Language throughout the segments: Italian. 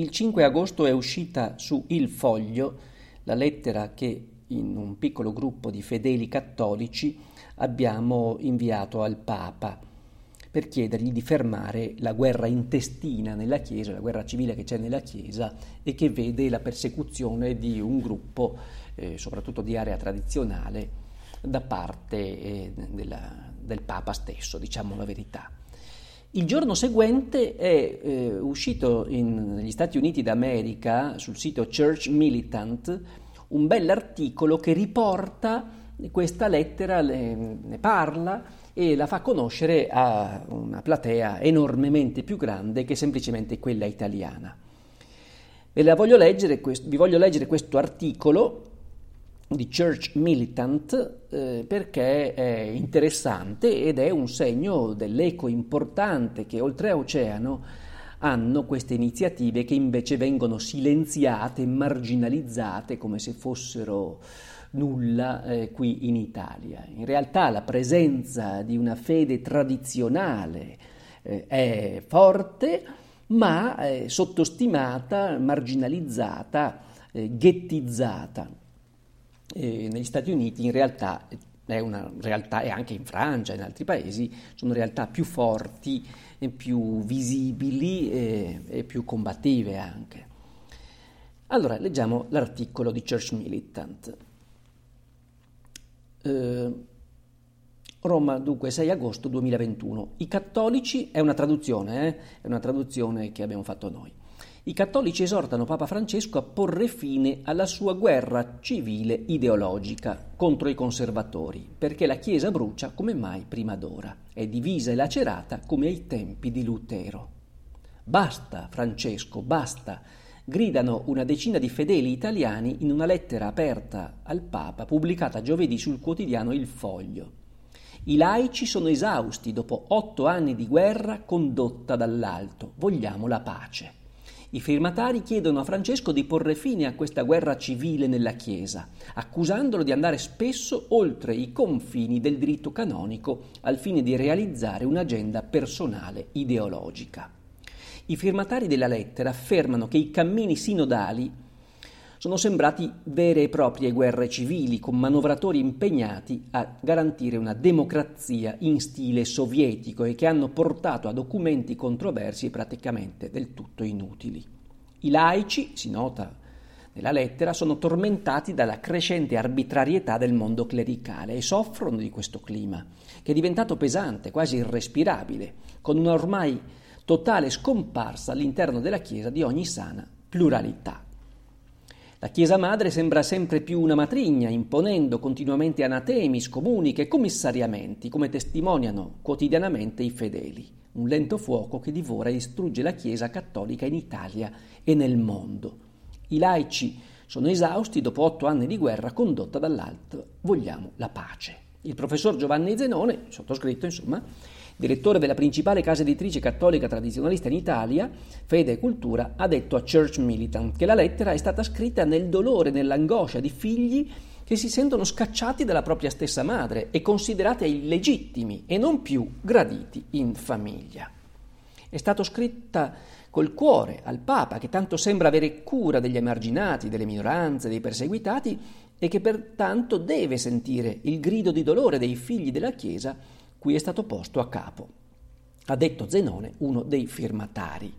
Il 5 agosto è uscita su Il Foglio la lettera che in un piccolo gruppo di fedeli cattolici abbiamo inviato al Papa per chiedergli di fermare la guerra intestina nella Chiesa, la guerra civile che c'è nella Chiesa e che vede la persecuzione di un gruppo, eh, soprattutto di area tradizionale, da parte eh, della, del Papa stesso, diciamo la verità. Il giorno seguente è eh, uscito in, negli Stati Uniti d'America sul sito Church Militant un bell'articolo che riporta questa lettera, le, ne parla e la fa conoscere a una platea enormemente più grande che semplicemente quella italiana. Voglio leggere, vi voglio leggere questo articolo di Church Militant eh, perché è interessante ed è un segno dell'eco importante che oltreoceano hanno queste iniziative che invece vengono silenziate, marginalizzate come se fossero nulla eh, qui in Italia. In realtà la presenza di una fede tradizionale eh, è forte, ma è sottostimata, marginalizzata, eh, ghettizzata eh, negli Stati Uniti in realtà è una realtà, e anche in Francia e in altri paesi, sono realtà più forti, più visibili e, e più combattive anche. Allora, leggiamo l'articolo di Church Militant. Eh, Roma, dunque, 6 agosto 2021. I cattolici, è una traduzione, eh? è una traduzione che abbiamo fatto noi. I cattolici esortano Papa Francesco a porre fine alla sua guerra civile ideologica contro i conservatori, perché la Chiesa brucia come mai prima d'ora, è divisa e lacerata come ai tempi di Lutero. Basta, Francesco, basta, gridano una decina di fedeli italiani in una lettera aperta al Papa pubblicata giovedì sul quotidiano Il Foglio. I laici sono esausti dopo otto anni di guerra condotta dall'alto. Vogliamo la pace. I firmatari chiedono a Francesco di porre fine a questa guerra civile nella Chiesa, accusandolo di andare spesso oltre i confini del diritto canonico al fine di realizzare un'agenda personale ideologica. I firmatari della lettera affermano che i cammini sinodali sono sembrati vere e proprie guerre civili con manovratori impegnati a garantire una democrazia in stile sovietico e che hanno portato a documenti controversi praticamente del tutto inutili. I laici, si nota nella lettera, sono tormentati dalla crescente arbitrarietà del mondo clericale e soffrono di questo clima, che è diventato pesante, quasi irrespirabile, con una ormai totale scomparsa all'interno della Chiesa di ogni sana pluralità. La Chiesa Madre sembra sempre più una matrigna, imponendo continuamente anatemi, scomuniche e commissariamenti, come testimoniano quotidianamente i fedeli. Un lento fuoco che divora e distrugge la Chiesa cattolica in Italia e nel mondo. I laici sono esausti dopo otto anni di guerra condotta dall'alto. Vogliamo la pace. Il professor Giovanni Zenone, sottoscritto insomma, direttore della principale casa editrice cattolica tradizionalista in Italia, Fede e Cultura, ha detto a Church Militant che la lettera è stata scritta nel dolore, nell'angoscia di figli che si sentono scacciati dalla propria stessa madre e considerati illegittimi e non più graditi in famiglia. È stata scritta col cuore al Papa, che tanto sembra avere cura degli emarginati, delle minoranze, dei perseguitati e che pertanto deve sentire il grido di dolore dei figli della Chiesa cui è stato posto a capo. Ha detto Zenone, uno dei firmatari.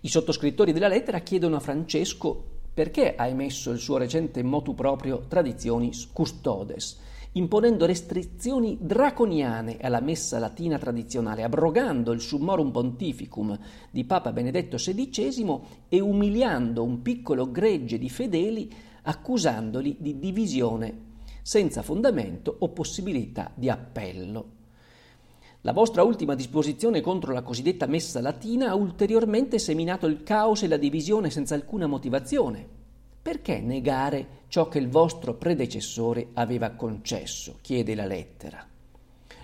I sottoscrittori della lettera chiedono a Francesco perché ha emesso il suo recente motu proprio Traditionis Custodes, imponendo restrizioni draconiane alla messa latina tradizionale, abrogando il Summorum Pontificum di Papa Benedetto XVI e umiliando un piccolo gregge di fedeli accusandoli di divisione senza fondamento o possibilità di appello. La vostra ultima disposizione contro la cosiddetta messa latina ha ulteriormente seminato il caos e la divisione senza alcuna motivazione. Perché negare ciò che il vostro predecessore aveva concesso? chiede la lettera.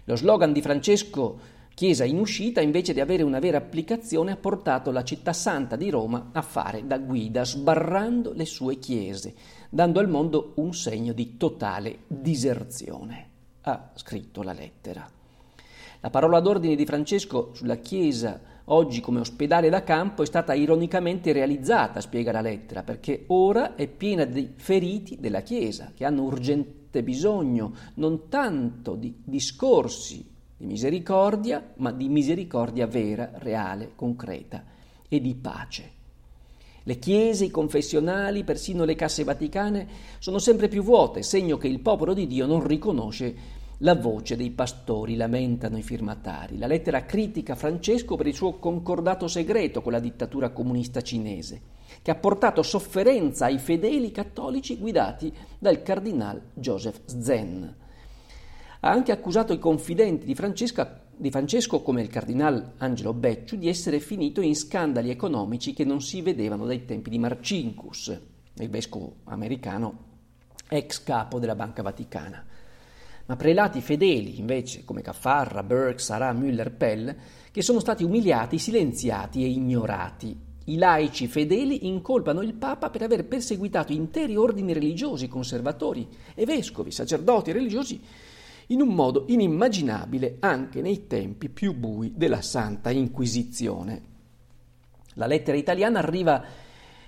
Lo slogan di Francesco Chiesa in uscita, invece di avere una vera applicazione, ha portato la città santa di Roma a fare da guida, sbarrando le sue chiese, dando al mondo un segno di totale diserzione. Ha scritto la lettera. La parola d'ordine di Francesco sulla Chiesa oggi come ospedale da campo è stata ironicamente realizzata, spiega la lettera, perché ora è piena di feriti della Chiesa, che hanno urgente bisogno non tanto di discorsi di misericordia, ma di misericordia vera, reale, concreta e di pace. Le chiese, i confessionali, persino le casse vaticane sono sempre più vuote, segno che il popolo di Dio non riconosce la voce dei pastori, lamentano i firmatari. La lettera critica Francesco per il suo concordato segreto con la dittatura comunista cinese, che ha portato sofferenza ai fedeli cattolici guidati dal cardinal Joseph Zen. Ha anche accusato i confidenti di, di Francesco, come il cardinal Angelo Becciu, di essere finito in scandali economici che non si vedevano dai tempi di Marcinkus, il vescovo americano ex capo della Banca Vaticana ma prelati fedeli, invece, come Caffarra, Burke, Sarà, Müller, Pell, che sono stati umiliati, silenziati e ignorati. I laici fedeli incolpano il Papa per aver perseguitato interi ordini religiosi, conservatori e vescovi, sacerdoti religiosi in un modo inimmaginabile anche nei tempi più bui della Santa Inquisizione. La lettera italiana arriva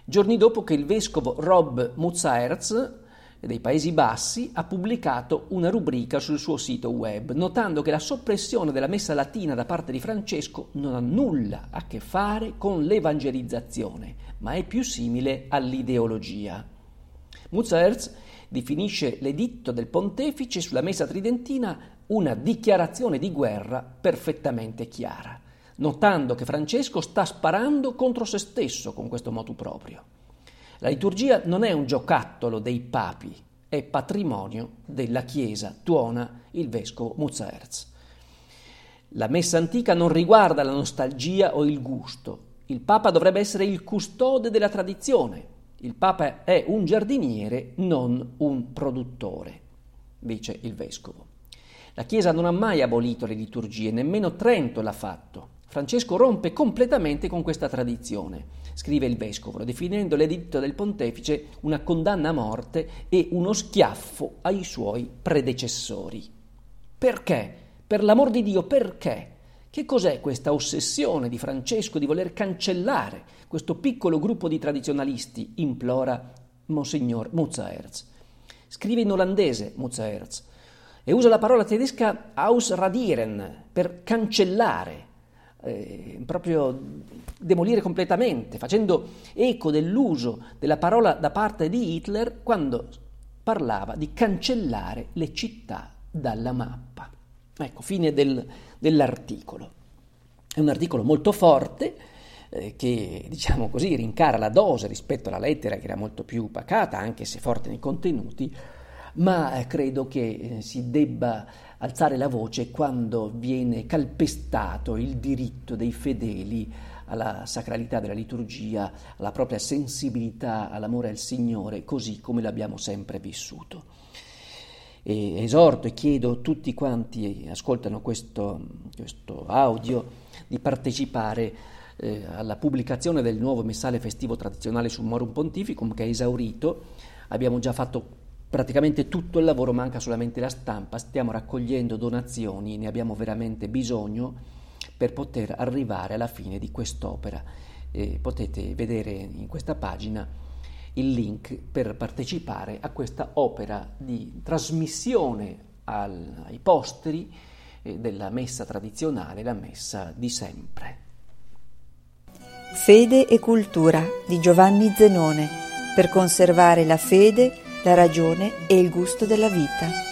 giorni dopo che il vescovo Rob Mutzaerz dei Paesi Bassi ha pubblicato una rubrica sul suo sito web, notando che la soppressione della messa latina da parte di Francesco non ha nulla a che fare con l'evangelizzazione, ma è più simile all'ideologia. Muzerz definisce l'editto del pontefice sulla messa tridentina una dichiarazione di guerra perfettamente chiara, notando che Francesco sta sparando contro se stesso con questo motu proprio. La liturgia non è un giocattolo dei papi, è patrimonio della Chiesa, tuona il vescovo Muzzaerz. La messa antica non riguarda la nostalgia o il gusto. Il Papa dovrebbe essere il custode della tradizione. Il Papa è un giardiniere, non un produttore, dice il vescovo. La Chiesa non ha mai abolito le liturgie, nemmeno Trento l'ha fatto. Francesco rompe completamente con questa tradizione scrive il vescovo, definendo l'editto del pontefice una condanna a morte e uno schiaffo ai suoi predecessori. Perché? Per l'amor di Dio, perché? Che cos'è questa ossessione di Francesco di voler cancellare questo piccolo gruppo di tradizionalisti? implora Monsignor Muzzaerz. Scrive in olandese Muzzaerz e usa la parola tedesca ausradieren per cancellare, eh, proprio demolire completamente, facendo eco dell'uso della parola da parte di Hitler quando parlava di cancellare le città dalla mappa. Ecco, fine del, dell'articolo. È un articolo molto forte eh, che, diciamo così, rincara la dose rispetto alla lettera che era molto più pacata, anche se forte nei contenuti, ma eh, credo che eh, si debba alzare la voce quando viene calpestato il diritto dei fedeli alla sacralità della liturgia, alla propria sensibilità all'amore al Signore, così come l'abbiamo sempre vissuto. E esorto e chiedo a tutti quanti ascoltano questo, questo audio di partecipare eh, alla pubblicazione del nuovo messale festivo tradizionale sul Morum Pontificum che è esaurito. Abbiamo già fatto praticamente tutto il lavoro, manca solamente la stampa, stiamo raccogliendo donazioni, ne abbiamo veramente bisogno per poter arrivare alla fine di quest'opera. Eh, potete vedere in questa pagina il link per partecipare a questa opera di trasmissione al, ai posteri eh, della messa tradizionale, la messa di sempre. Fede e cultura di Giovanni Zenone per conservare la fede, la ragione e il gusto della vita.